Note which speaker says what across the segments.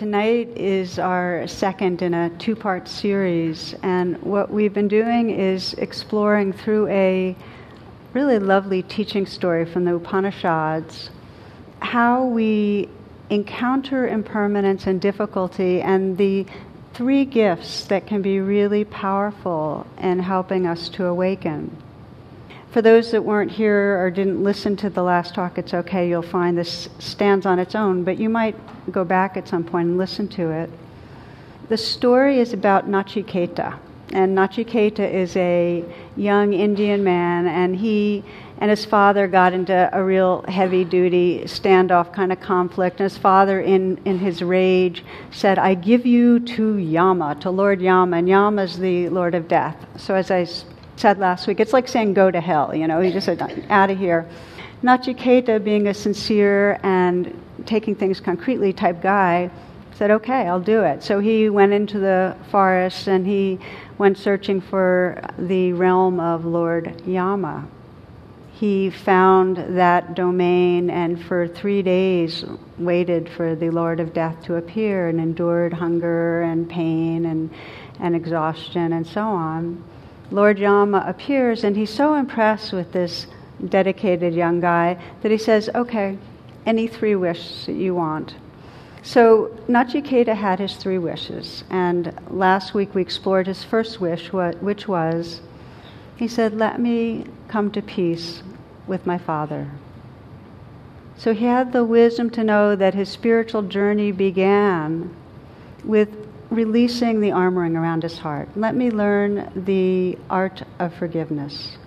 Speaker 1: Tonight is our second in a two part series, and what we've been doing is exploring through a really lovely teaching story from the Upanishads how we encounter impermanence and difficulty and the three gifts that can be really powerful in helping us to awaken. For those that weren't here or didn't listen to the last talk, it's okay. You'll find this stands on its own, but you might go back at some point and listen to it. The story is about Nachiketa. And Nachiketa is a young Indian man, and he and his father got into a real heavy duty standoff kind of conflict. And his father, in, in his rage, said, I give you to Yama, to Lord Yama. And Yama is the Lord of Death. So, as I said last week, it's like saying, go to hell. You know, he just said, out of here. Nachiketa, being a sincere and taking things concretely type guy, said, okay, I'll do it. So he went into the forest and he went searching for the realm of Lord Yama he found that domain and for three days waited for the Lord of Death to appear and endured hunger and pain and, and exhaustion and so on. Lord Yama appears and he's so impressed with this dedicated young guy that he says, Okay, any three wishes that you want. So Nachiketa had his three wishes, and last week we explored his first wish, which was, he said, Let me come to peace with my Father. So he had the wisdom to know that his spiritual journey began with releasing the armoring around his heart. Let me learn the art of forgiveness.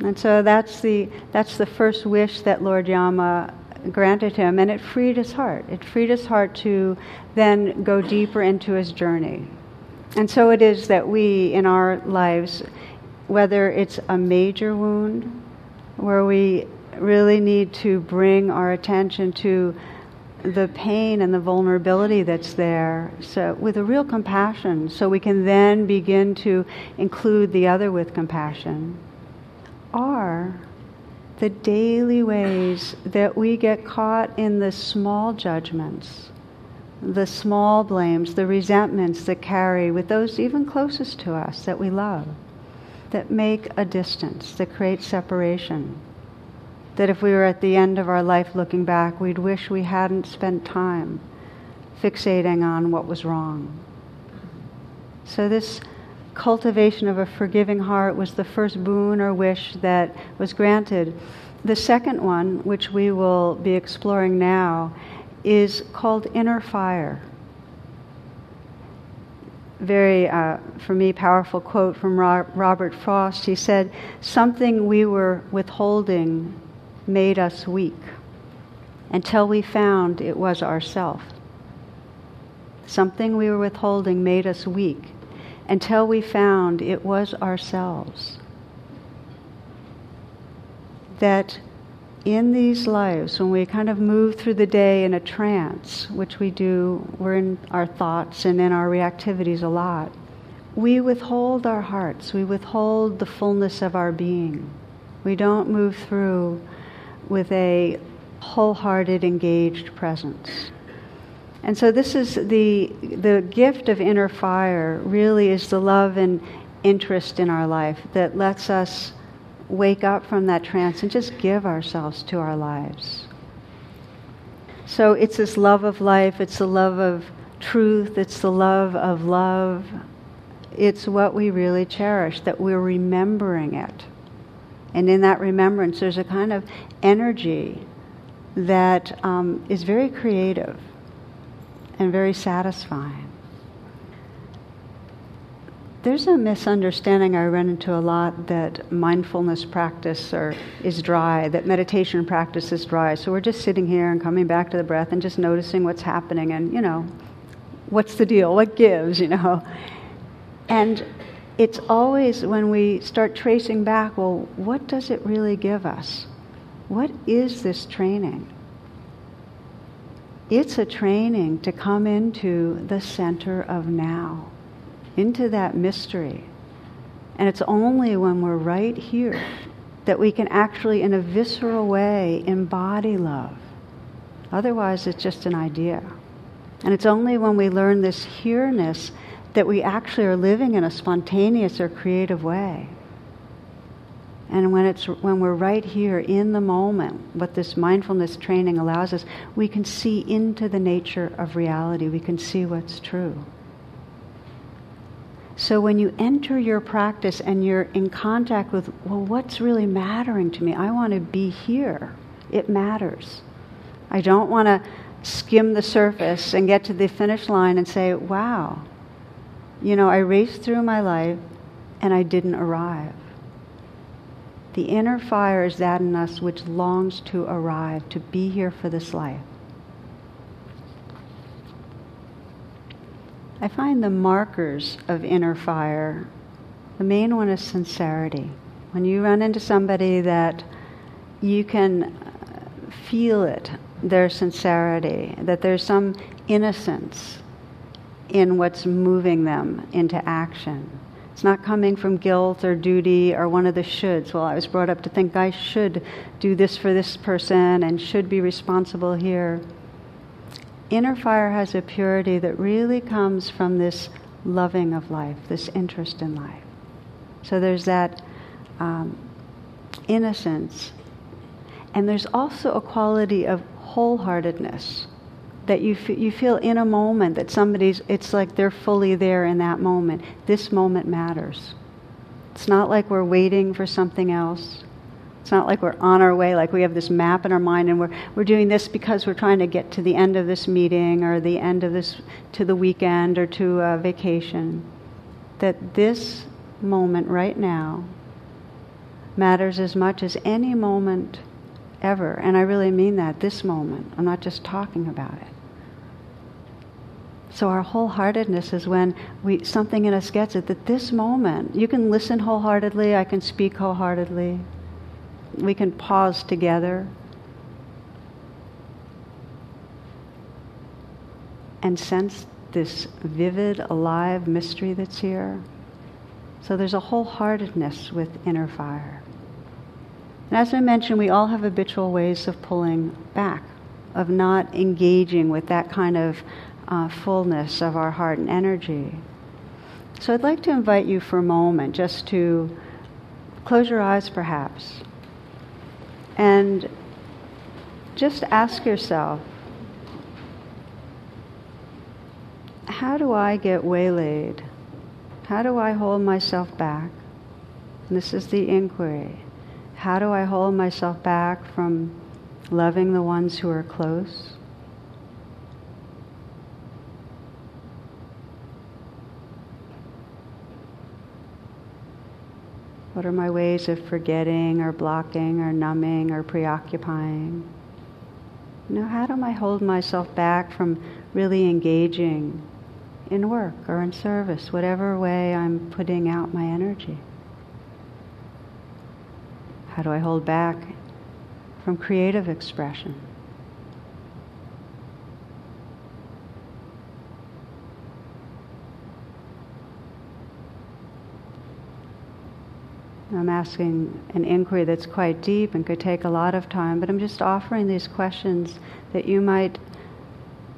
Speaker 1: And so that's the, that's the first wish that Lord Yama granted him, and it freed his heart. It freed his heart to then go deeper into his journey. And so it is that we, in our lives, whether it's a major wound where we really need to bring our attention to the pain and the vulnerability that's there so with a real compassion so we can then begin to include the other with compassion are the daily ways that we get caught in the small judgments the small blames the resentments that carry with those even closest to us that we love that make a distance, that create separation. That if we were at the end of our life looking back, we'd wish we hadn't spent time fixating on what was wrong. So, this cultivation of a forgiving heart was the first boon or wish that was granted. The second one, which we will be exploring now, is called inner fire very, uh, for me, powerful quote from Robert Frost. He said, Something we were withholding made us weak until we found it was ourself. Something we were withholding made us weak until we found it was ourselves. That in these lives, when we kind of move through the day in a trance, which we do, we're in our thoughts and in our reactivities a lot, we withhold our hearts, we withhold the fullness of our being. We don't move through with a wholehearted, engaged presence. And so, this is the, the gift of inner fire, really, is the love and interest in our life that lets us wake up from that trance and just give ourselves to our lives. So it's this love of life, it's the love of truth, it's the love of love. It's what we really cherish, that we're remembering it. And in that remembrance, there's a kind of energy that um, is very creative and very satisfying there's a misunderstanding I run into a lot that mindfulness practice or, is dry, that meditation practice is dry. So we're just sitting here and coming back to the breath and just noticing what's happening and, you know, what's the deal? What gives, you know? And it's always when we start tracing back, well, what does it really give us? What is this training? It's a training to come into the center of now into that mystery. And it's only when we're right here that we can actually, in a visceral way, embody love. Otherwise, it's just an idea. And it's only when we learn this here-ness that we actually are living in a spontaneous or creative way. And when, it's, when we're right here in the moment, what this mindfulness training allows us, we can see into the nature of reality. We can see what's true. So when you enter your practice and you're in contact with, well, what's really mattering to me? I want to be here. It matters. I don't want to skim the surface and get to the finish line and say, wow, you know, I raced through my life and I didn't arrive. The inner fire is that in us which longs to arrive, to be here for this life. I find the markers of inner fire, the main one is sincerity. When you run into somebody that you can uh, feel it, their sincerity, that there's some innocence in what's moving them into action. It's not coming from guilt or duty or one of the shoulds. Well, I was brought up to think I should do this for this person and should be responsible here. Inner fire has a purity that really comes from this loving of life, this interest in life. So there's that um, innocence. And there's also a quality of wholeheartedness that you, f- you feel in a moment that somebody's, it's like they're fully there in that moment. This moment matters. It's not like we're waiting for something else. It's not like we're on our way, like we have this map in our mind and we're, we're doing this because we're trying to get to the end of this meeting or the end of this, to the weekend or to a vacation. That this moment right now matters as much as any moment ever. And I really mean that, this moment. I'm not just talking about it. So our wholeheartedness is when we something in us gets it that this moment you can listen wholeheartedly, I can speak wholeheartedly. We can pause together. And sense this vivid, alive mystery that's here. So there's a wholeheartedness with inner fire. And as I mentioned, we all have habitual ways of pulling back, of not engaging with that kind of uh, fullness of our heart and energy. So I'd like to invite you for a moment just to close your eyes perhaps and just ask yourself how do I get waylaid? How do I hold myself back? And this is the inquiry. How do I hold myself back from loving the ones who are close? What are my ways of forgetting or blocking or numbing or preoccupying? You know, how do I hold myself back from really engaging in work or in service, whatever way I'm putting out my energy? How do I hold back from creative expression? I'm asking an inquiry that's quite deep and could take a lot of time, but I'm just offering these questions that you might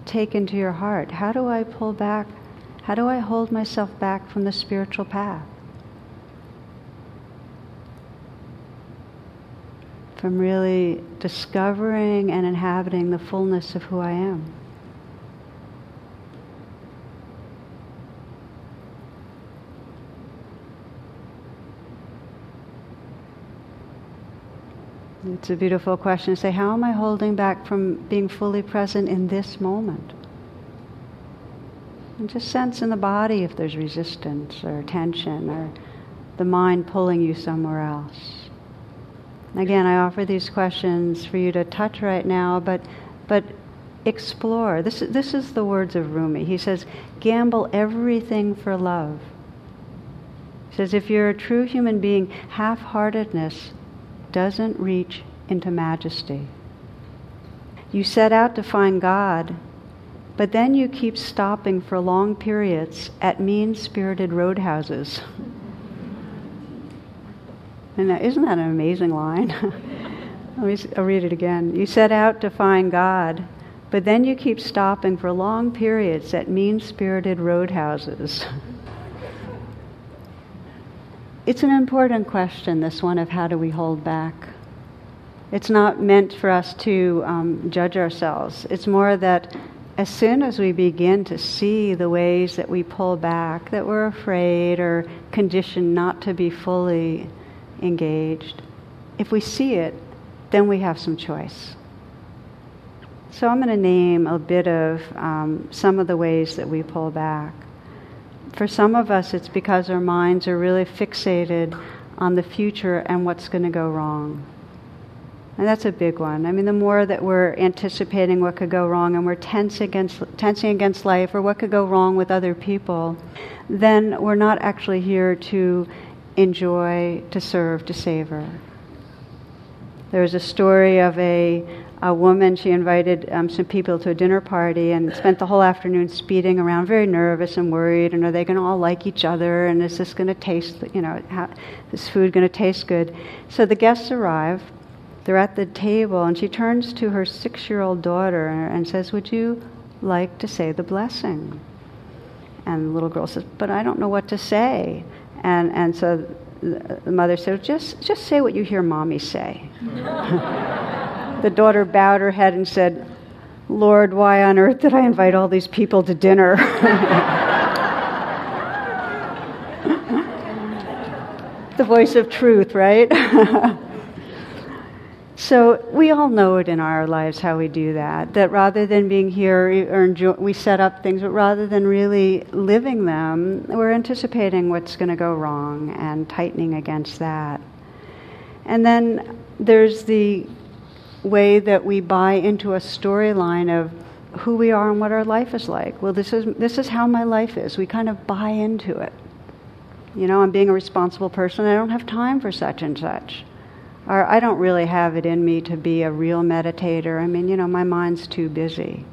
Speaker 1: take into your heart. How do I pull back? How do I hold myself back from the spiritual path? From really discovering and inhabiting the fullness of who I am. It's a beautiful question to say, how am I holding back from being fully present in this moment? And just sense in the body if there's resistance or tension or the mind pulling you somewhere else. Again, I offer these questions for you to touch right now, but, but explore. This, this is the words of Rumi. He says, gamble everything for love. He says, if you're a true human being, half heartedness doesn't reach into majesty. You set out to find God, but then you keep stopping for long periods at mean spirited roadhouses. And isn't that an amazing line? Let me I'll read it again. You set out to find God, But then you keep stopping for long periods at mean spirited roadhouses. it's an important question, this one of how do we hold back. It's not meant for us to um, judge ourselves. It's more that as soon as we begin to see the ways that we pull back, that we're afraid or conditioned not to be fully engaged, if we see it, then we have some choice. So I'm going to name a bit of um, some of the ways that we pull back. For some of us, it's because our minds are really fixated on the future and what's going to go wrong. And that's a big one. I mean, the more that we're anticipating what could go wrong and we're tense against, tensing against life or what could go wrong with other people, then we're not actually here to enjoy, to serve, to savor. There's a story of a, a woman, she invited um, some people to a dinner party and spent the whole afternoon speeding around, very nervous and worried. And are they going to all like each other? And is this going to taste, you know, how, this food going to taste good? So the guests arrive they're at the table, and she turns to her six year old daughter and says, Would you like to say the blessing? And the little girl says, But I don't know what to say. And, and so the mother said, just, just say what you hear mommy say. the daughter bowed her head and said, Lord, why on earth did I invite all these people to dinner? the voice of truth, right? So we all know it in our lives how we do that. That rather than being here or enjoy, we set up things, but rather than really living them, we're anticipating what's going to go wrong and tightening against that. And then there's the way that we buy into a storyline of who we are and what our life is like. Well, this is this is how my life is. We kind of buy into it. You know, I'm being a responsible person. I don't have time for such and such or I don't really have it in me to be a real meditator. I mean, you know, my mind's too busy.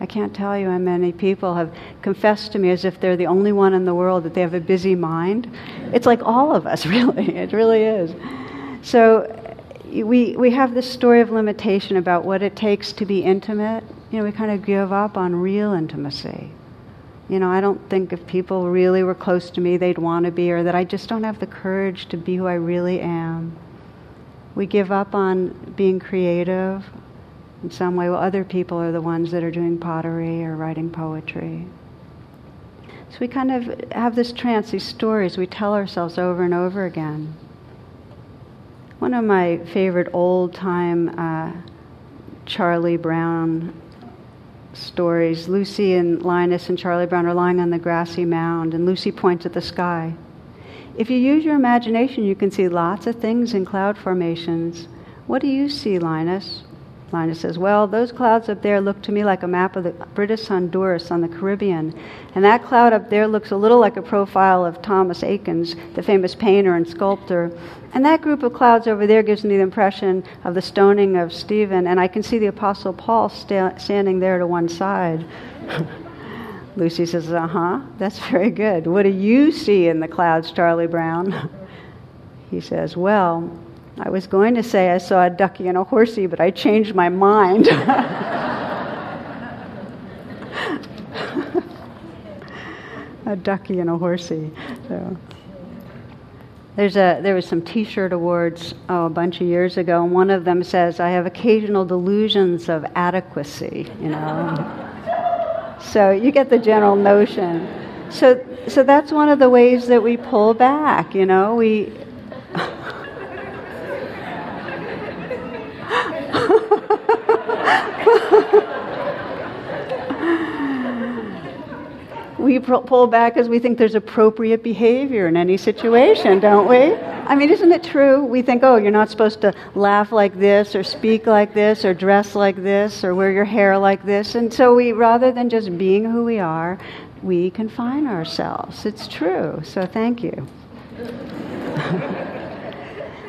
Speaker 1: I can't tell you how many people have confessed to me as if they're the only one in the world that they have a busy mind. It's like all of us, really. It really is. So we, we have this story of limitation about what it takes to be intimate. You know, we kind of give up on real intimacy. You know, I don't think if people really were close to me, they'd want to be, or that I just don't have the courage to be who I really am. We give up on being creative in some way. Well, other people are the ones that are doing pottery or writing poetry. So we kind of have this trance, these stories we tell ourselves over and over again. One of my favorite old time uh, Charlie Brown stories Lucy and Linus and Charlie Brown are lying on the grassy mound, and Lucy points at the sky. If you use your imagination, you can see lots of things in cloud formations. What do you see, Linus? Linus says, Well, those clouds up there look to me like a map of the British Honduras on the Caribbean. And that cloud up there looks a little like a profile of Thomas Eakins, the famous painter and sculptor. And that group of clouds over there gives me the impression of the stoning of Stephen. And I can see the Apostle Paul sta- standing there to one side. Lucy says, Uh huh, that's very good. What do you see in the clouds, Charlie Brown? He says, Well, I was going to say I saw a ducky and a horsey, but I changed my mind. a ducky and a horsey. So. There's a, there was some T-shirt awards oh, a bunch of years ago, and one of them says, "I have occasional delusions of adequacy." You know. So you get the general notion. So, so that's one of the ways that we pull back, you know, we. We pull back as we think there's appropriate behavior in any situation, don't we? I mean, isn't it true? We think, oh, you're not supposed to laugh like this, or speak like this, or dress like this, or wear your hair like this. And so we, rather than just being who we are, we confine ourselves. It's true. So thank you.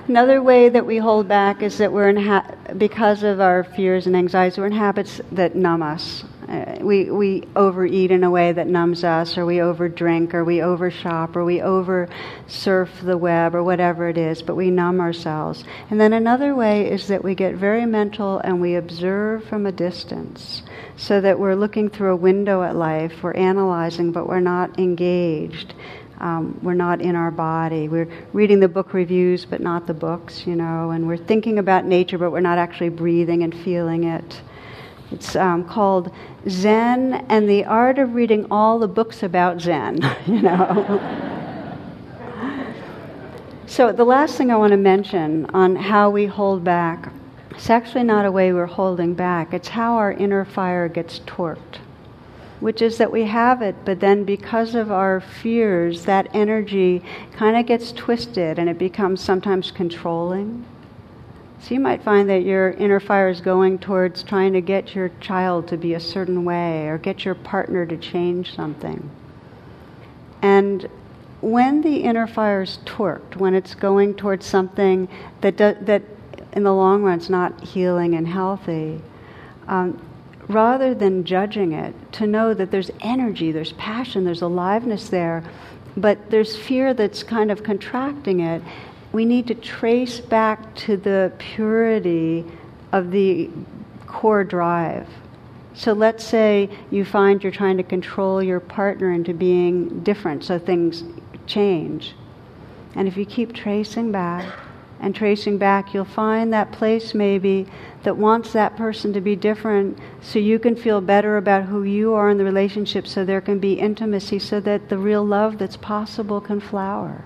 Speaker 1: Another way that we hold back is that we're in ha- because of our fears and anxieties, we're in habits that numb us. Uh, we, we overeat in a way that numbs us, or we overdrink, or we overshop, or we over surf the web, or whatever it is, but we numb ourselves. And then another way is that we get very mental and we observe from a distance, so that we're looking through a window at life, we're analyzing, but we're not engaged. Um, we're not in our body. We're reading the book reviews, but not the books, you know, and we're thinking about nature, but we're not actually breathing and feeling it. It's um, called Zen and the Art of Reading All the Books About Zen, you know. so, the last thing I want to mention on how we hold back, it's actually not a way we're holding back, it's how our inner fire gets torqued which is that we have it, but then because of our fears, that energy kind of gets twisted and it becomes sometimes controlling. So you might find that your inner fire is going towards trying to get your child to be a certain way or get your partner to change something. And when the inner fire is torqued, when it's going towards something that, do, that in the long run is not healing and healthy, um, rather than judging it, to know that there's energy, there's passion, there's aliveness there, but there's fear that's kind of contracting it, we need to trace back to the purity of the core drive. So let's say you find you're trying to control your partner into being different so things change. And if you keep tracing back and tracing back, you'll find that place maybe that wants that person to be different so you can feel better about who you are in the relationship so there can be intimacy so that the real love that's possible can flower.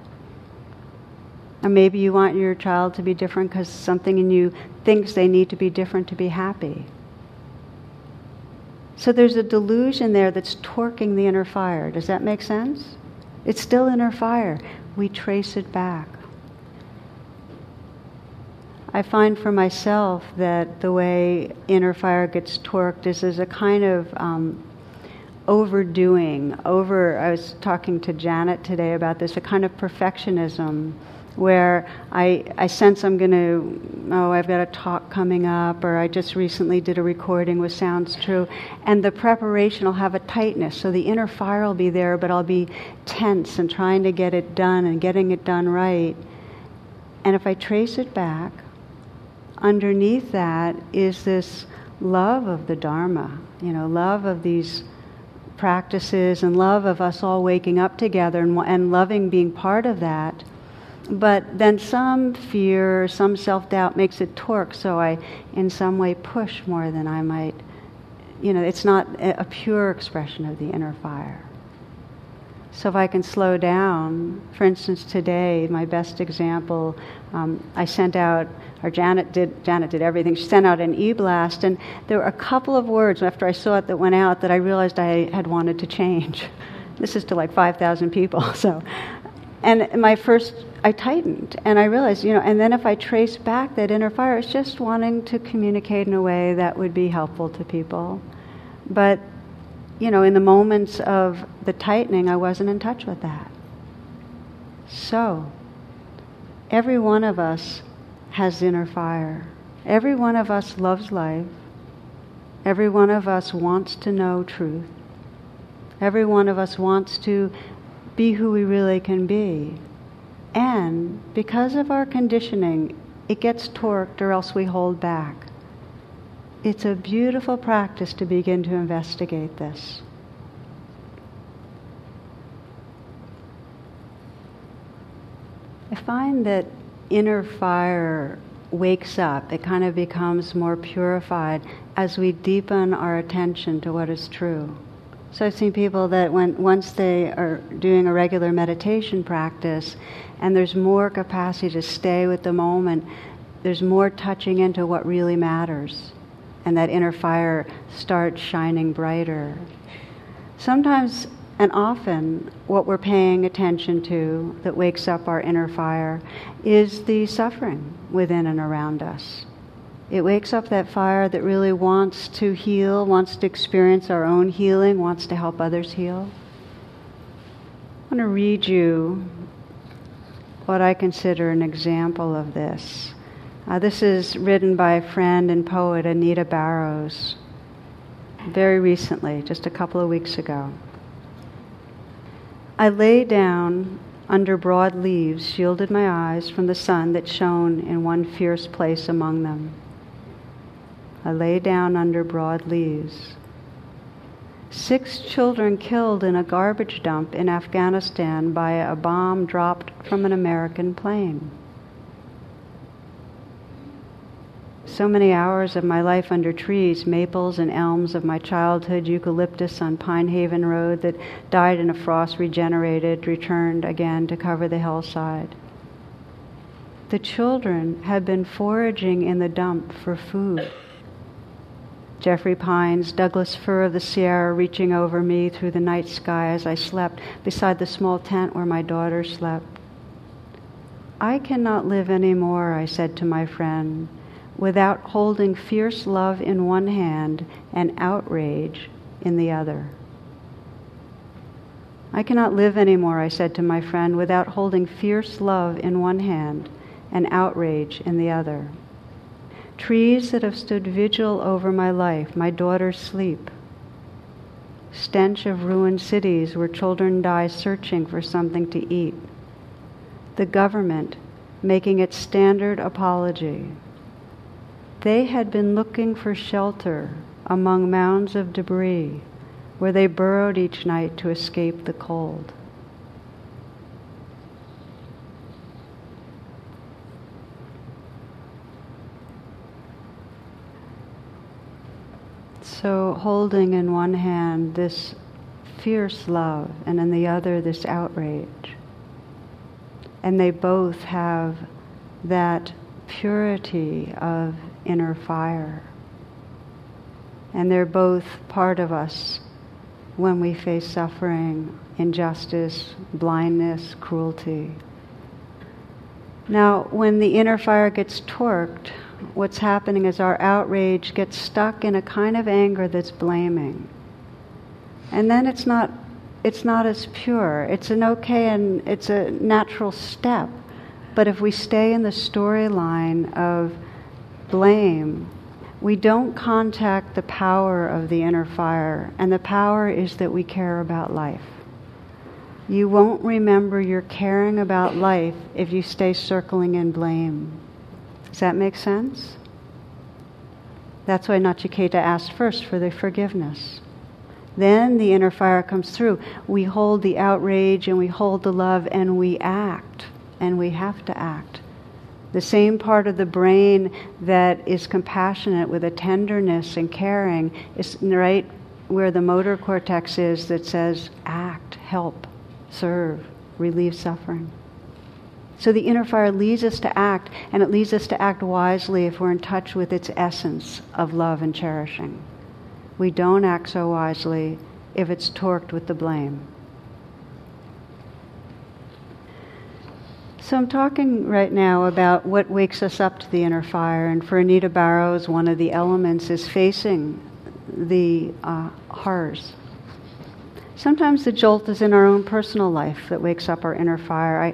Speaker 1: Or maybe you want your child to be different because something in you thinks they need to be different to be happy. So there's a delusion there that's torquing the inner fire. Does that make sense? It's still inner fire. We trace it back. I find for myself that the way inner fire gets torqued is as a kind of um, overdoing. Over, I was talking to Janet today about this, a kind of perfectionism where I, I sense I'm going to, oh, I've got a talk coming up, or I just recently did a recording with Sounds True, and the preparation will have a tightness. So the inner fire will be there, but I'll be tense and trying to get it done and getting it done right. And if I trace it back, underneath that is this love of the Dharma, you know, love of these practices and love of us all waking up together and, and loving being part of that. But then some fear, some self doubt makes it torque, so I, in some way, push more than I might. You know, it's not a pure expression of the inner fire. So if I can slow down, for instance, today, my best example, um, I sent out, or Janet did, Janet did everything. She sent out an e-blast, and there were a couple of words after I saw it that went out that I realized I had wanted to change. This is to like 5,000 people, so. And my first, I tightened, and I realized, you know, and then if I trace back that inner fire, it's just wanting to communicate in a way that would be helpful to people. But you know, in the moments of the tightening, I wasn't in touch with that. So, every one of us has inner fire. Every one of us loves life. Every one of us wants to know truth. Every one of us wants to be who we really can be. And because of our conditioning, it gets torqued or else we hold back it's a beautiful practice to begin to investigate this. I find that inner fire wakes up, it kind of becomes more purified as we deepen our attention to what is true. So I've seen people that when once they are doing a regular meditation practice and there's more capacity to stay with the moment, there's more touching into what really matters and that inner fire starts shining brighter. Sometimes and often, what we're paying attention to that wakes up our inner fire is the suffering within and around us. It wakes up that fire that really wants to heal, wants to experience our own healing, wants to help others heal. I want to read you what I consider an example of this. Uh, this is written by friend and poet Anita Barrows. very recently, just a couple of weeks ago. I lay down under broad leaves, shielded my eyes from the sun that shone in one fierce place among them. I lay down under broad leaves. Six children killed in a garbage dump in Afghanistan by a bomb dropped from an American plane. So many hours of my life under trees, maples and elms of my childhood, eucalyptus on Pine Haven Road that died in a frost, regenerated, returned again to cover the hillside. The children had been foraging in the dump for food. Jeffrey pines, Douglas fir of the Sierra reaching over me through the night sky as I slept beside the small tent where my daughter slept. I cannot live any more, I said to my friend without holding fierce love in one hand and outrage in the other. I cannot live anymore, I said to my friend, without holding fierce love in one hand and outrage in the other. Trees that have stood vigil over my life, my daughter's sleep. Stench of ruined cities where children die searching for something to eat. The government making its standard apology they had been looking for shelter among mounds of debris where they burrowed each night to escape the cold. So, holding in one hand this fierce love and in the other this outrage. And they both have that purity of inner fire. And they're both part of us when we face suffering, injustice, blindness, cruelty. Now, when the inner fire gets torqued, what's happening is our outrage gets stuck in a kind of anger that's blaming. And then it's not it's not as pure. It's an okay and it's a natural step. But if we stay in the storyline of blame, we don't contact the power of the inner fire, and the power is that we care about life. You won't remember you're caring about life if you stay circling in blame. Does that make sense? That's why Nachiketa asked first for the forgiveness. Then the inner fire comes through. We hold the outrage and we hold the love and we act, and we have to act the same part of the brain that is compassionate with a tenderness and caring is right where the motor cortex is that says act, help, serve, relieve suffering. So the inner fire leads us to act, and it leads us to act wisely if we're in touch with its essence of love and cherishing. We don't act so wisely if it's torqued with the blame. So I'm talking right now about what wakes us up to the inner fire, and for Anita Barrows, one of the elements is facing the uh, horrors. Sometimes the jolt is in our own personal life that wakes up our inner fire. I,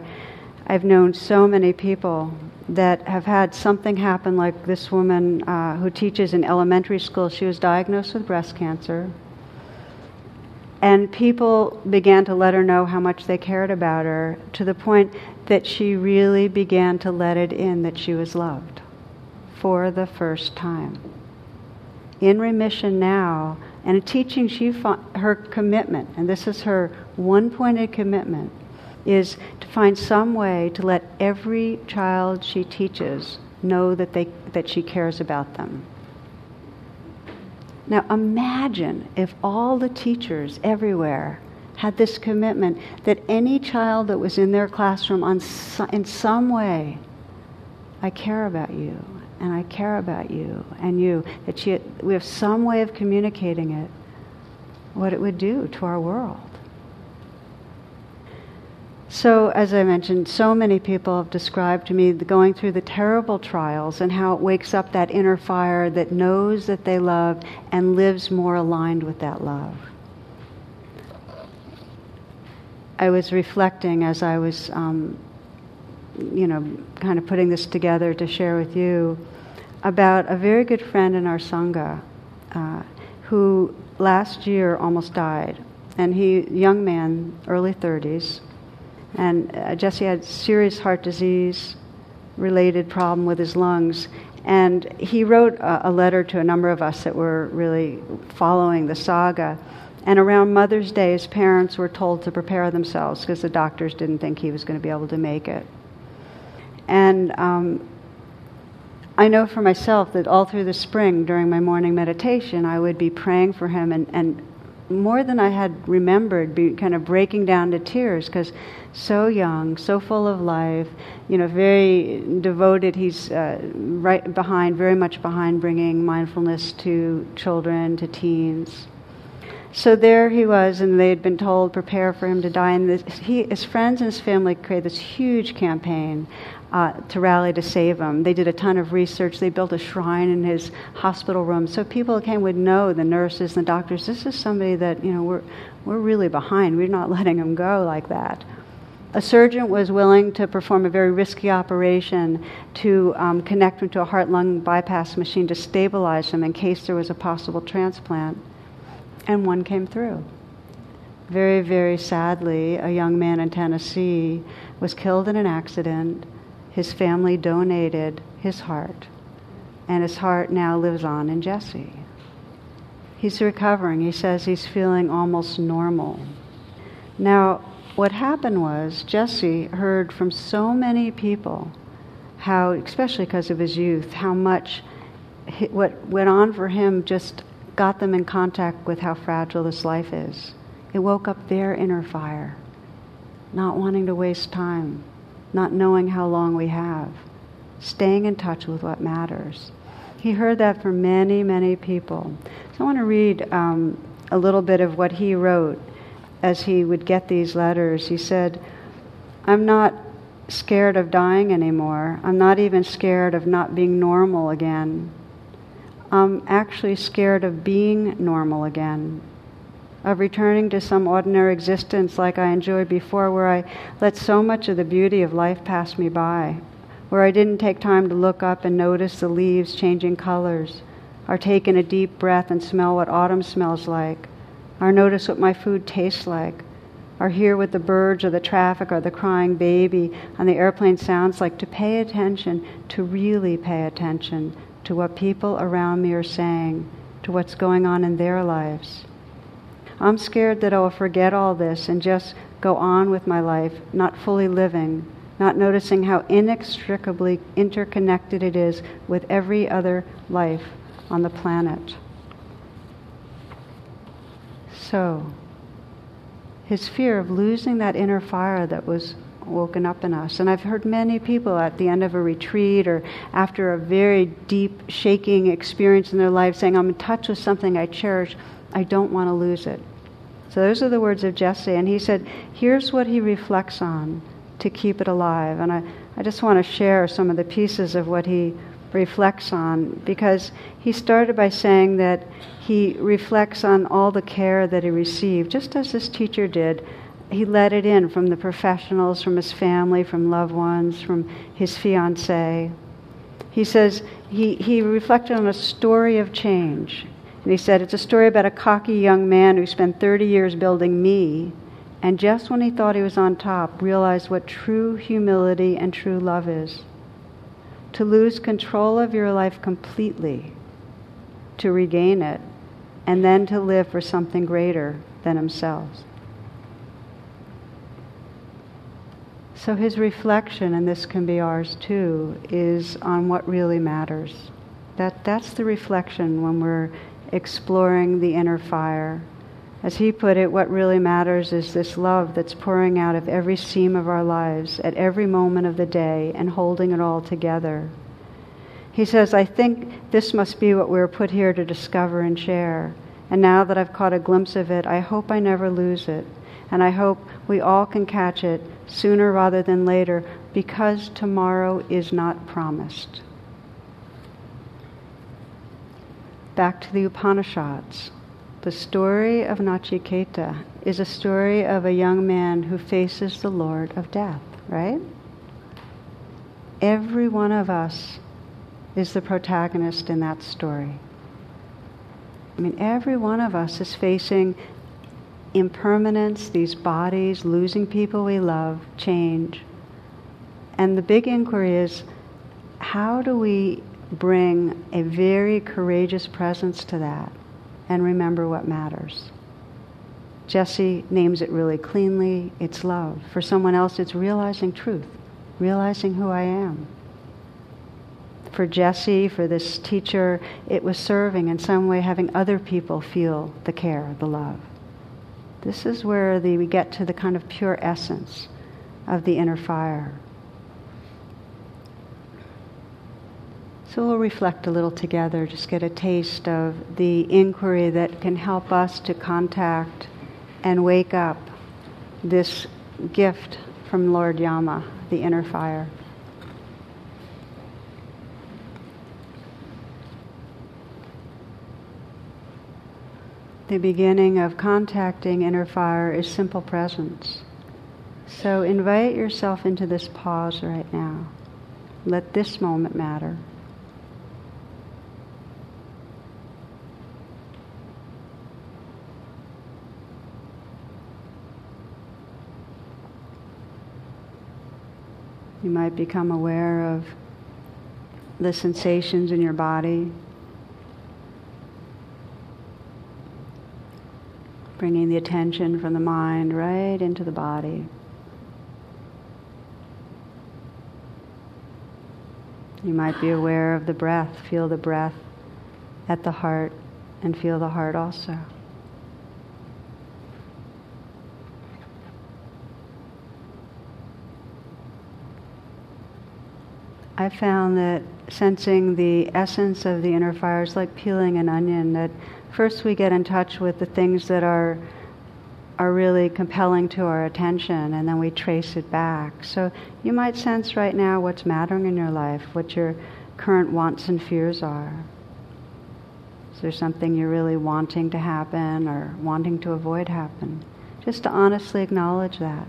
Speaker 1: I've known so many people that have had something happen, like this woman uh, who teaches in elementary school. She was diagnosed with breast cancer. And people began to let her know how much they cared about her to the point that she really began to let it in that she was loved for the first time. In remission now, and a teaching she her commitment, and this is her one pointed commitment, is to find some way to let every child she teaches know that, they, that she cares about them. Now imagine if all the teachers everywhere had this commitment that any child that was in their classroom on, in some way, I care about you, and I care about you, and you, that she, we have some way of communicating it, what it would do to our world. So, as I mentioned, so many people have described to me going through the terrible trials and how it wakes up that inner fire that knows that they love and lives more aligned with that love. I was reflecting as I was, um, you know, kind of putting this together to share with you about a very good friend in our Sangha uh, who last year almost died. And he, young man, early 30s, and uh, Jesse had serious heart disease related problem with his lungs. And he wrote a, a letter to a number of us that were really following the saga. And around Mother's Day, his parents were told to prepare themselves because the doctors didn't think he was going to be able to make it. And um, I know for myself that all through the spring during my morning meditation, I would be praying for him and, and more than I had remembered, be kind of breaking down to tears because so young, so full of life, you know, very devoted. He's uh, right behind, very much behind bringing mindfulness to children, to teens. So there he was, and they had been told, prepare for him to die. And this, he, his friends and his family created this huge campaign uh, to rally to save him. They did a ton of research. They built a shrine in his hospital room so people came would know the nurses and the doctors. This is somebody that you know we're we're really behind. We're not letting him go like that. A surgeon was willing to perform a very risky operation to um, connect him to a heart lung bypass machine to stabilize him in case there was a possible transplant and one came through. Very, very sadly, a young man in Tennessee was killed in an accident. His family donated his heart, and his heart now lives on in Jesse. He's recovering. He says he's feeling almost normal. Now, what happened was Jesse heard from so many people how, especially because of his youth, how much what went on for him just got them in contact with how fragile this life is. It woke up their inner fire, not wanting to waste time, not knowing how long we have, staying in touch with what matters. He heard that from many, many people. So I want to read um, a little bit of what he wrote as he would get these letters. He said, I'm not scared of dying anymore. I'm not even scared of not being normal again. I'm actually scared of being normal again, of returning to some ordinary existence like I enjoyed before, where I let so much of the beauty of life pass me by, where I didn't take time to look up and notice the leaves changing colors, or take in a deep breath and smell what autumn smells like, or notice what my food tastes like, or hear what the birds or the traffic or the crying baby on the airplane sounds like, to pay attention, to really pay attention to what people around me are saying, to what's going on in their lives. I'm scared that I will forget all this and just go on with my life, not fully living, not noticing how inextricably interconnected it is with every other life on the planet. So, his fear of losing that inner fire that was woken up in us. And I've heard many people at the end of a retreat or after a very deep, shaking experience in their life saying, I'm in touch with something I cherish. I don't want to lose it. So those are the words of Jesse. And he said, here's what he reflects on to keep it alive. And I, I just want to share some of the pieces of what he reflects on because he started by saying that he reflects on all the care that he received, just as this teacher did he let it in from the professionals, from his family, from loved ones, from his fiancee. He says he, he reflected on a story of change. And he said, It's a story about a cocky young man who spent 30 years building me, and just when he thought he was on top, realized what true humility and true love is. To lose control of your life completely, to regain it, and then to live for something greater than himself. So his reflection, and this can be ours too, is on what really matters. That, that's the reflection when we're exploring the inner fire. As he put it, what really matters is this love that's pouring out of every seam of our lives at every moment of the day and holding it all together. He says, I think this must be what we are put here to discover and share. And now that I've caught a glimpse of it, I hope I never lose it. And I hope we all can catch it sooner rather than later because tomorrow is not promised. Back to the Upanishads. The story of Nachiketa is a story of a young man who faces the Lord of Death, right? Every one of us is the protagonist in that story. I mean, every one of us is facing impermanence, these bodies, losing people we love, change. And the big inquiry is how do we bring a very courageous presence to that and remember what matters? Jesse names it really cleanly it's love. For someone else, it's realizing truth, realizing who I am. For Jesse, for this teacher, it was serving in some way, having other people feel the care, the love. This is where the, we get to the kind of pure essence of the inner fire. So we'll reflect a little together, just get a taste of the inquiry that can help us to contact and wake up this gift from Lord Yama, the inner fire. The beginning of contacting inner fire is simple presence. So invite yourself into this pause right now. Let this moment matter. You might become aware of the sensations in your body, bringing the attention from the mind right into the body. You might be aware of the breath, feel the breath at the heart, and feel the heart also. I found that sensing the essence of the inner fire is like peeling an onion. That first we get in touch with the things that are are really compelling to our attention, and then we trace it back. So you might sense right now what's mattering in your life, what your current wants and fears are. Is there something you're really wanting to happen or wanting to avoid happen? Just to honestly acknowledge that.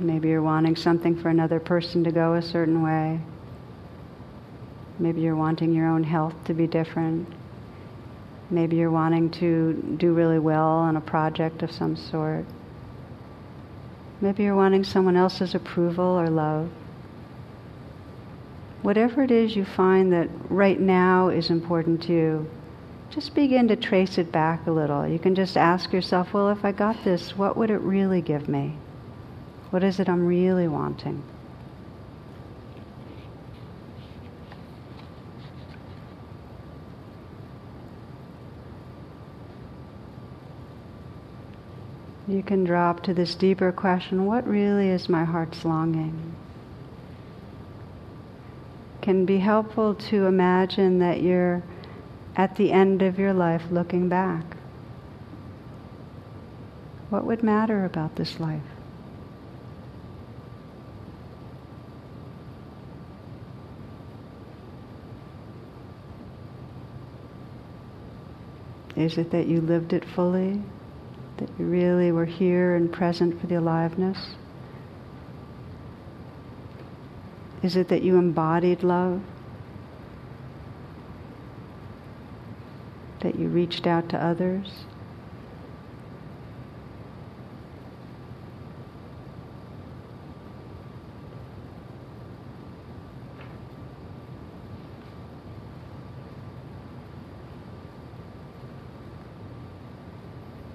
Speaker 1: Maybe you're wanting something for another person to go a certain way. Maybe you're wanting your own health to be different. Maybe you're wanting to do really well on a project of some sort. Maybe you're wanting someone else's approval or love. Whatever it is you find that right now is important to you, just begin to trace it back a little. You can just ask yourself, well, if I got this, what would it really give me? What is it I'm really wanting? You can drop to this deeper question what really is my heart's longing? Can be helpful to imagine that you're at the end of your life looking back. What would matter about this life? Is it that you lived it fully? That you really were here and present for the aliveness? Is it that you embodied love? That you reached out to others?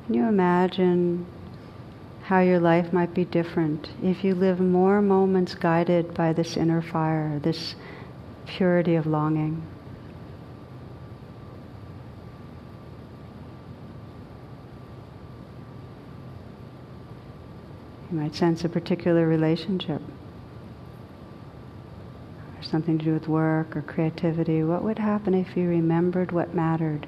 Speaker 1: Can you imagine how your life might be different if you live more moments guided by this inner fire, this purity of longing? You might sense a particular relationship or something to do with work or creativity. What would happen if you remembered what mattered?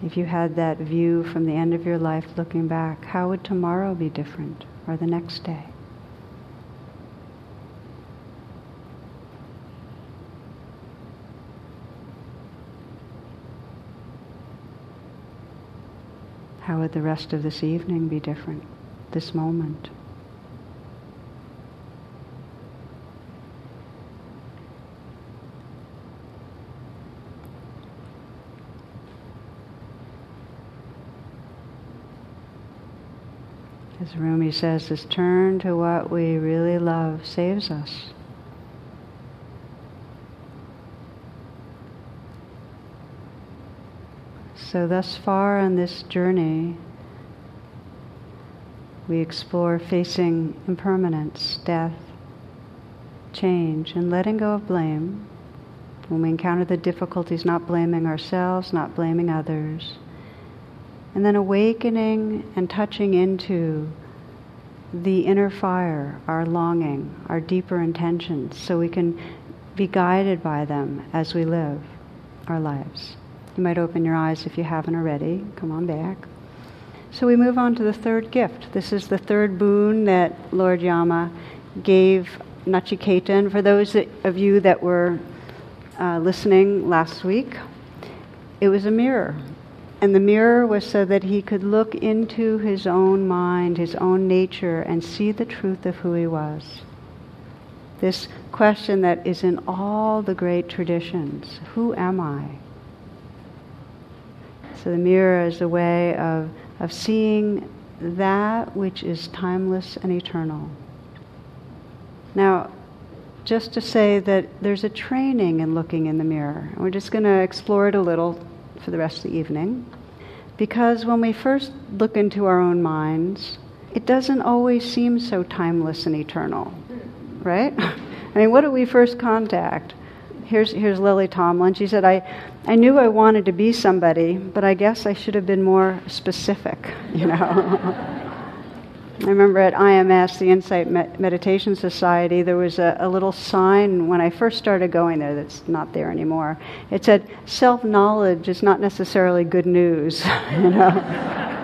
Speaker 1: If you had that view from the end of your life looking back, how would tomorrow be different or the next day? How would the rest of this evening be different, this moment? As Rumi says, this turn to what we really love saves us. So, thus far on this journey, we explore facing impermanence, death, change, and letting go of blame. When we encounter the difficulties, not blaming ourselves, not blaming others. And then awakening and touching into the inner fire, our longing, our deeper intentions, so we can be guided by them as we live our lives. You might open your eyes if you haven't already. Come on back. So we move on to the third gift. This is the third boon that Lord Yama gave Nachiketa. And for those of you that were uh, listening last week, it was a mirror. And the mirror was so that he could look into his own mind, his own nature, and see the truth of who he was. This question that is in all the great traditions Who am I? So the mirror is a way of, of seeing that which is timeless and eternal. Now, just to say that there's a training in looking in the mirror. We're just going to explore it a little for the rest of the evening. Because when we first look into our own minds, it doesn't always seem so timeless and eternal, right? I mean, what do we first contact? here's, here's Lily Tomlin. She said, I, I knew I wanted to be somebody, but I guess I should have been more specific, you know. I remember at IMS, the Insight Meditation Society, there was a, a, little sign when I first started going there that's not there anymore. It said, self knowledge is not necessarily good news, you know.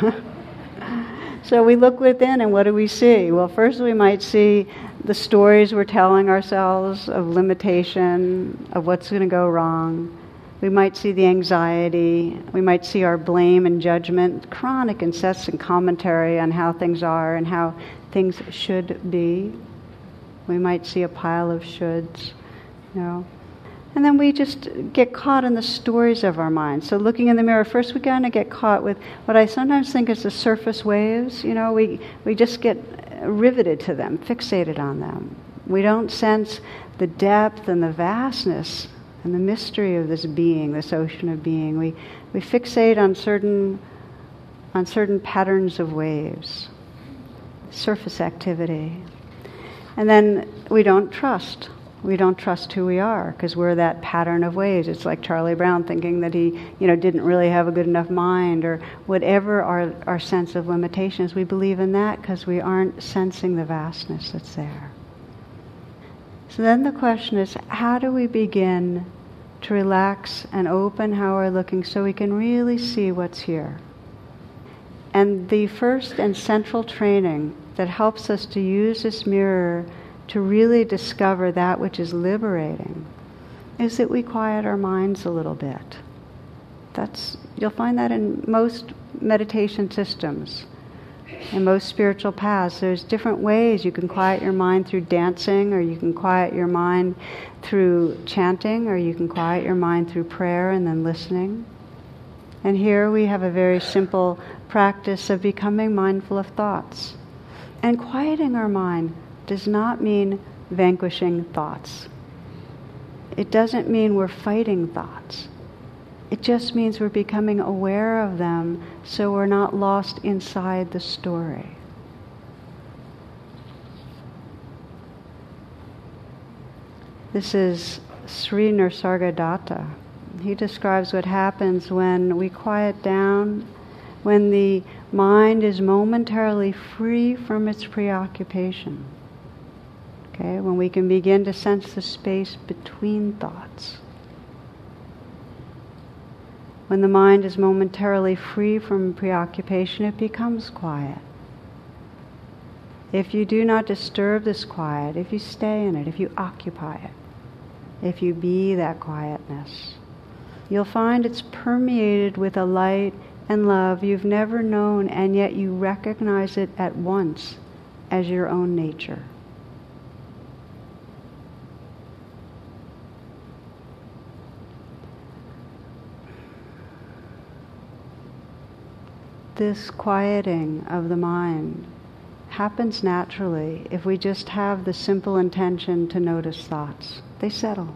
Speaker 1: so we look within, and what do we see? Well, first we might see the stories we're telling ourselves of limitation, of what's going to go wrong. We might see the anxiety. We might see our blame and judgment, chronic incessant commentary on how things are and how things should be. We might see a pile of shoulds, you know. And then we just get caught in the stories of our minds. So looking in the mirror, first we kind of get caught with what I sometimes think is the surface waves. You know, we, we just get riveted to them, fixated on them. We don't sense the depth and the vastness and the mystery of this being, this ocean of being. We, we fixate on certain, on certain patterns of waves, surface activity. And then we don't trust we don't trust who we are because we're that pattern of waves. It's like Charlie Brown thinking that he, you know, didn't really have a good enough mind or whatever our, our sense of limitations. We believe in that because we aren't sensing the vastness that's there. So then the question is, how do we begin to relax and open how we're looking so we can really see what's here? And the first and central training that helps us to use this mirror to really discover that which is liberating is that we quiet our minds a little bit. That's you'll find that in most meditation systems. In most spiritual paths, there's different ways you can quiet your mind through dancing, or you can quiet your mind through chanting, or you can quiet your mind through prayer and then listening. And here we have a very simple practice of becoming mindful of thoughts and quieting our mind does not mean vanquishing thoughts. It doesn't mean we're fighting thoughts. It just means we're becoming aware of them so we're not lost inside the story. This is Sri Nisargadatta. He describes what happens when we quiet down, when the mind is momentarily free from its preoccupation. Okay, when we can begin to sense the space between thoughts. When the mind is momentarily free from preoccupation, it becomes quiet. If you do not disturb this quiet, if you stay in it, if you occupy it, if you be that quietness, you'll find it's permeated with a light and love you've never known, and yet you recognize it at once as your own nature. This quieting of the mind happens naturally if we just have the simple intention to notice thoughts. They settle.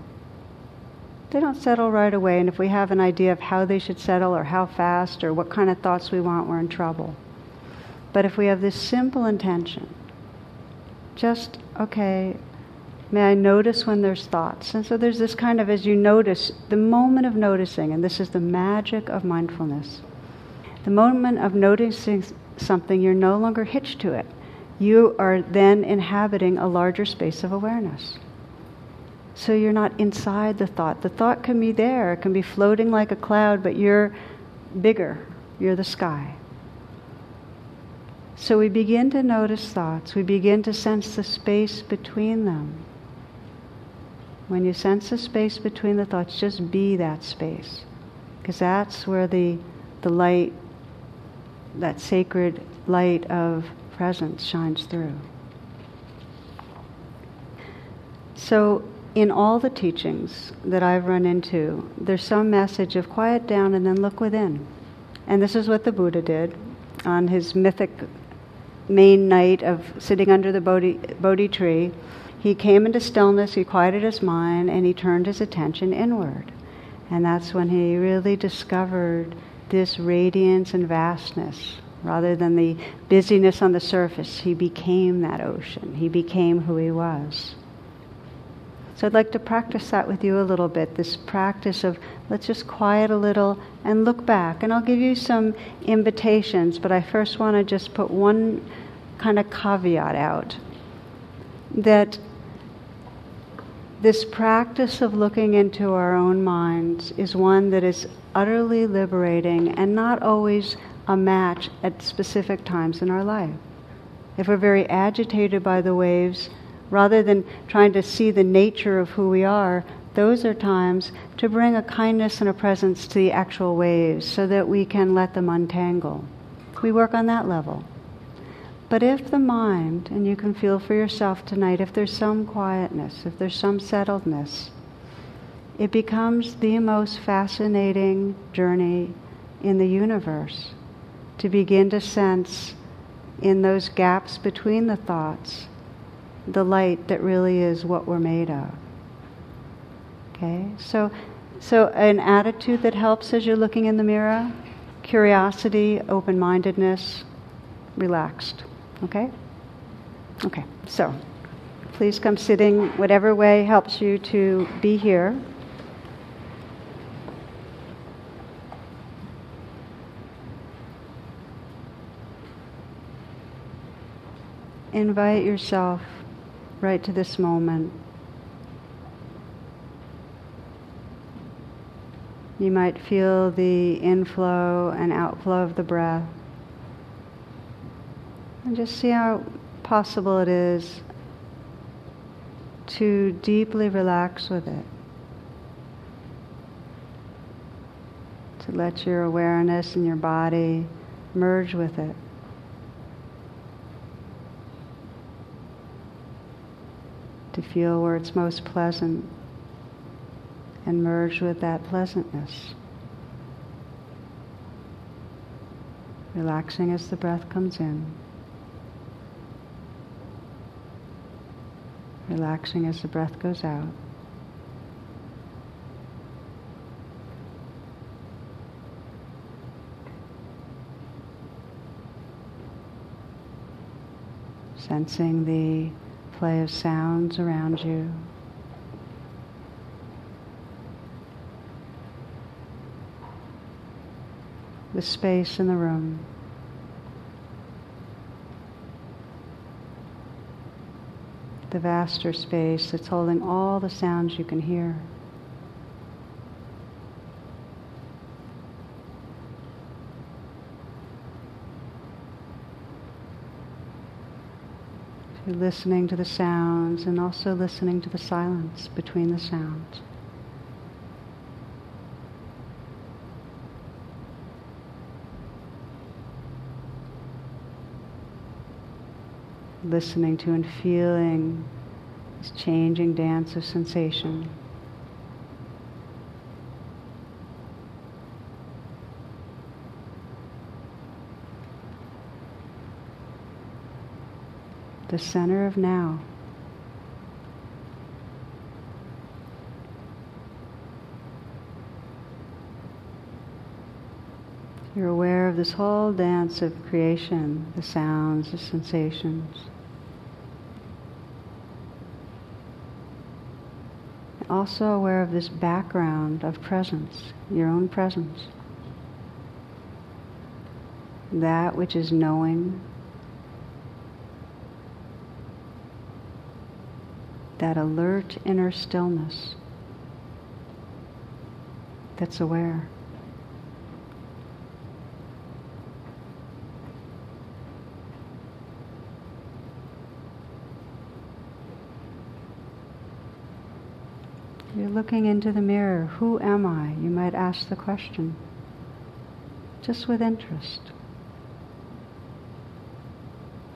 Speaker 1: They don't settle right away, and if we have an idea of how they should settle or how fast or what kind of thoughts we want, we're in trouble. But if we have this simple intention, just, okay, may I notice when there's thoughts? And so there's this kind of, as you notice, the moment of noticing, and this is the magic of mindfulness. The moment of noticing something, you're no longer hitched to it. You are then inhabiting a larger space of awareness. So you're not inside the thought. The thought can be there, it can be floating like a cloud, but you're bigger. You're the sky. So we begin to notice thoughts. We begin to sense the space between them. When you sense the space between the thoughts, just be that space. Because that's where the, the light, that sacred light of presence shines through. So, in all the teachings that I've run into, there's some message of quiet down and then look within. And this is what the Buddha did on his mythic main night of sitting under the Bodhi, Bodhi tree, he came into stillness, he quieted his mind, and he turned his attention inward. And that's when he really discovered this radiance and vastness. Rather than the busyness on the surface, he became that ocean. He became who he was. So I'd like to practice that with you a little bit this practice of let's just quiet a little and look back. And I'll give you some invitations, but I first want to just put one kind of caveat out that this practice of looking into our own minds is one that is utterly liberating and not always a match at specific times in our life. If we're very agitated by the waves, rather than trying to see the nature of who we are, those are times to bring a kindness and a presence to the actual waves so that we can let them untangle. We work on that level. But if the mind, and you can feel for yourself tonight, if there's some quietness, if there's some settledness, it becomes the most fascinating journey in the universe to begin to sense in those gaps between the thoughts the light that really is what we're made of. Okay? So so an attitude that helps as you're looking in the mirror, curiosity, open-mindedness, relaxed. Okay? Okay. So, please come sitting whatever way helps you to be here. Invite yourself right to this moment. You might feel the inflow and outflow of the breath. And just see how possible it is to deeply relax with it. To let your awareness and your body merge with it. to feel where it's most pleasant and merge with that pleasantness. Relaxing as the breath comes in. Relaxing as the breath goes out. Sensing the play of sounds around you. The space in the room. The vaster space that's holding all the sounds you can hear. You're listening to the sounds and also listening to the silence between the sounds. listening to and feeling this changing dance of sensation. The center of now. You're aware of this whole dance of creation, the sounds, the sensations. Also aware of this background of presence, your own presence. That which is knowing, that alert inner stillness that's aware. You're looking into the mirror. Who am I? You might ask the question. Just with interest.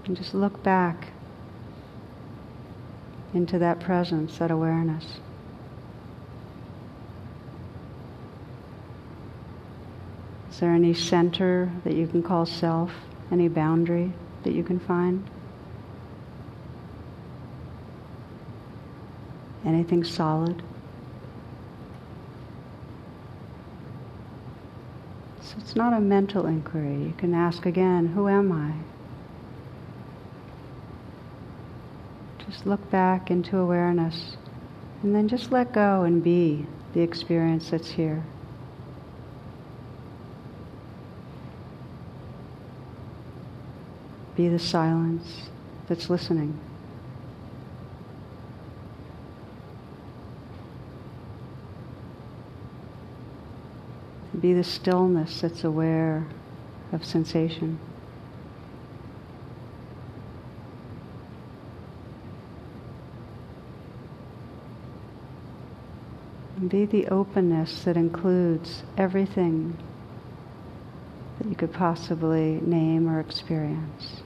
Speaker 1: And just look back into that presence, that awareness. Is there any center that you can call self? Any boundary that you can find? Anything solid? So it's not a mental inquiry. You can ask again, who am I? Just look back into awareness and then just let go and be the experience that's here. Be the silence that's listening. Be the stillness that's aware of sensation. Be the openness that includes everything that you could possibly name or experience.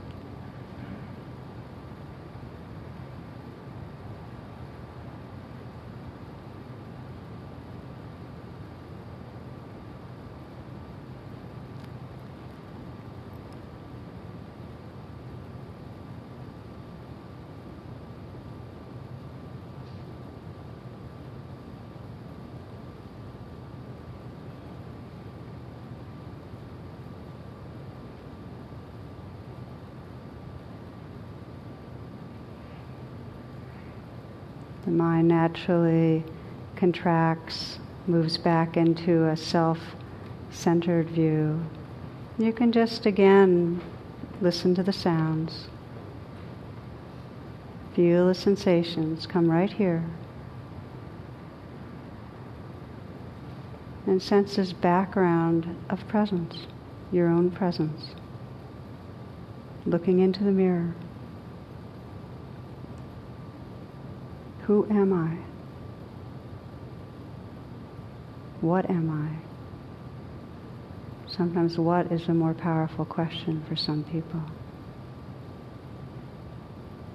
Speaker 1: The mind naturally contracts, moves back into a self centered view. You can just again listen to the sounds, feel the sensations, come right here. And sense this background of presence, your own presence, looking into the mirror. Who am I? What am I? Sometimes what is a more powerful question for some people.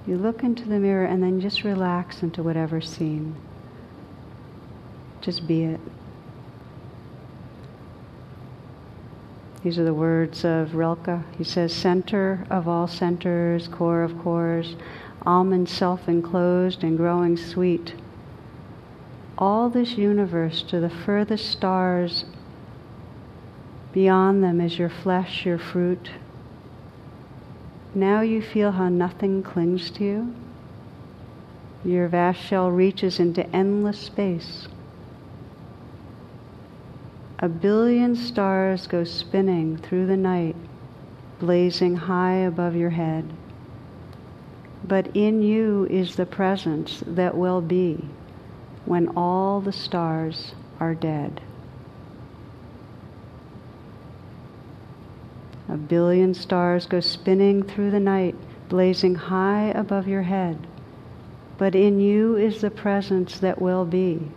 Speaker 1: You look into the mirror and then just relax into whatever's seen. Just be it. These are the words of Rilke. He says, Center of all centers, core of cores, almond self enclosed and growing sweet. All this universe to the furthest stars, beyond them is your flesh, your fruit. Now you feel how nothing clings to you. Your vast shell reaches into endless space. A billion stars go spinning through the night, blazing high above your head but in you is the presence that will be when all the stars are dead. A billion stars go spinning through the night, blazing high above your head. But in you is the presence that will be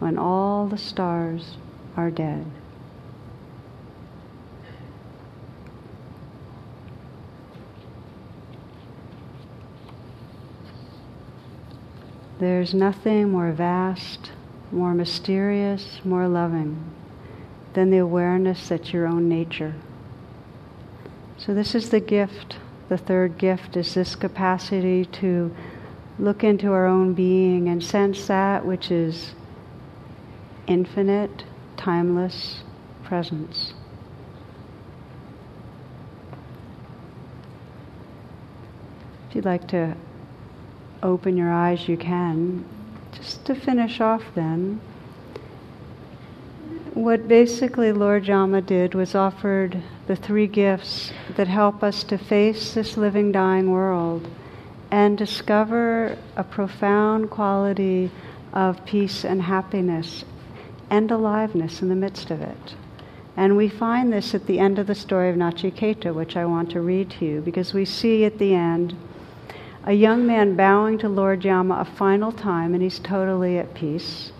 Speaker 1: when all the stars are dead. There's nothing more vast, more mysterious, more loving than the awareness that your own nature. So, this is the gift the third gift is this capacity to look into our own being and sense that which is infinite, timeless presence. If you'd like to open your eyes, you can. Just to finish off, then, what basically Lord Yama did was offered the three gifts that help us to face this living, dying world and discover a profound quality of peace and happiness and aliveness in the midst of it. And we find this at the end of the story of Nachiketa, which I want to read to you, because we see at the end a young man bowing to Lord Yama a final time, and he's totally at peace.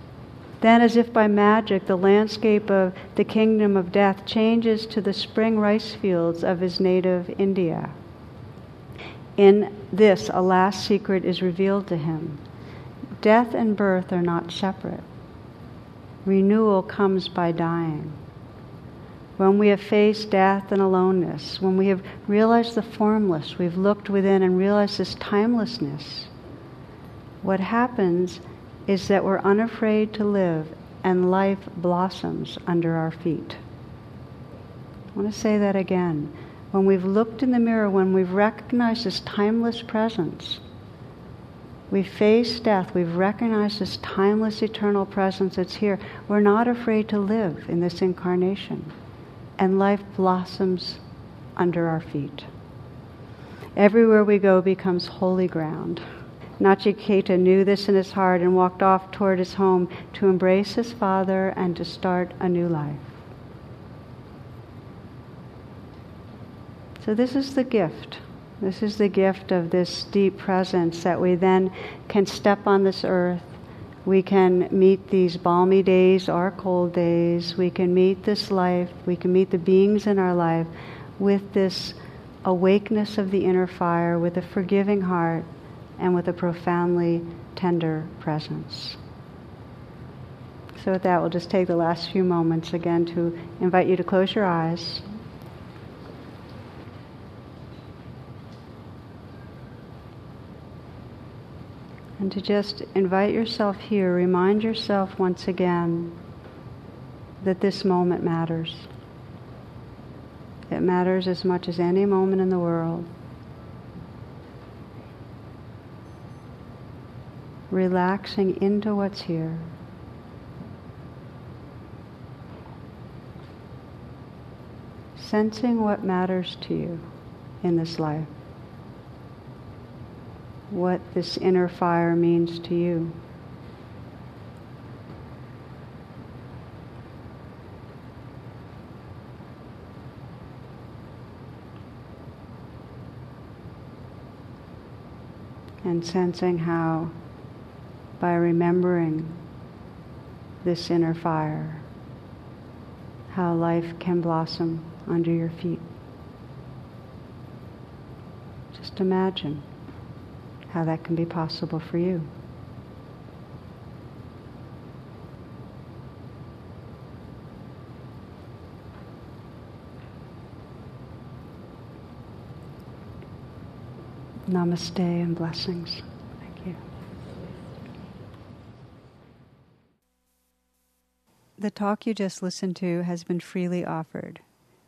Speaker 1: Then, as if by magic, the landscape of the kingdom of death changes to the spring rice fields of his native India. In this, a last secret is revealed to him death and birth are not separate. Renewal comes by dying. When we have faced death and aloneness, when we have realized the formless, we've looked within and realized this timelessness, what happens is that we're unafraid to live and life blossoms under our feet. I want to say that again. When we've looked in the mirror, when we've recognized this timeless presence, we face death, we've recognized this timeless, eternal presence that's here. We're not afraid to live in this incarnation, and life blossoms under our feet. Everywhere we go becomes holy ground. Nachiketa knew this in his heart and walked off toward his home to embrace his father and to start a new life. So, this is the gift this is the gift of this deep presence that we then can step on this earth. We can meet these balmy days our cold days. We can meet this life. We can meet the beings in our life with this awakeness of the inner fire, with a forgiving heart, and with a profoundly tender presence. So, with that, we'll just take the last few moments again to invite you to close your eyes. And to just invite yourself here, remind yourself once again that this moment matters. It matters as much as any moment in the world. Relaxing into what's here. Sensing what matters to you in this life what this inner fire means to you. And sensing how, by remembering this inner fire, how life can blossom under your feet. Just imagine how that can be possible for you. Namaste and blessings. Thank you. The talk you just listened to has been freely offered.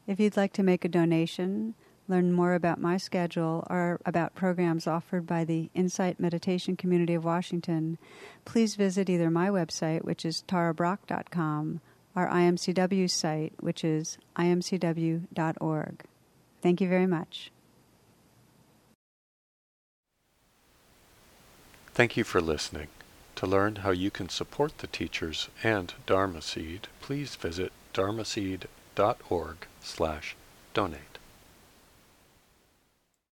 Speaker 1: If you'd like to make a donation, learn more about my schedule or about programs offered by the Insight Meditation Community of Washington, please visit either my website, which is tarabrach.com, or IMCW's site, which is imcw.org. Thank you very much.
Speaker 2: Thank you for listening. To learn how you can support the teachers and Dharma Seed, please visit dharmaseed.org slash donate.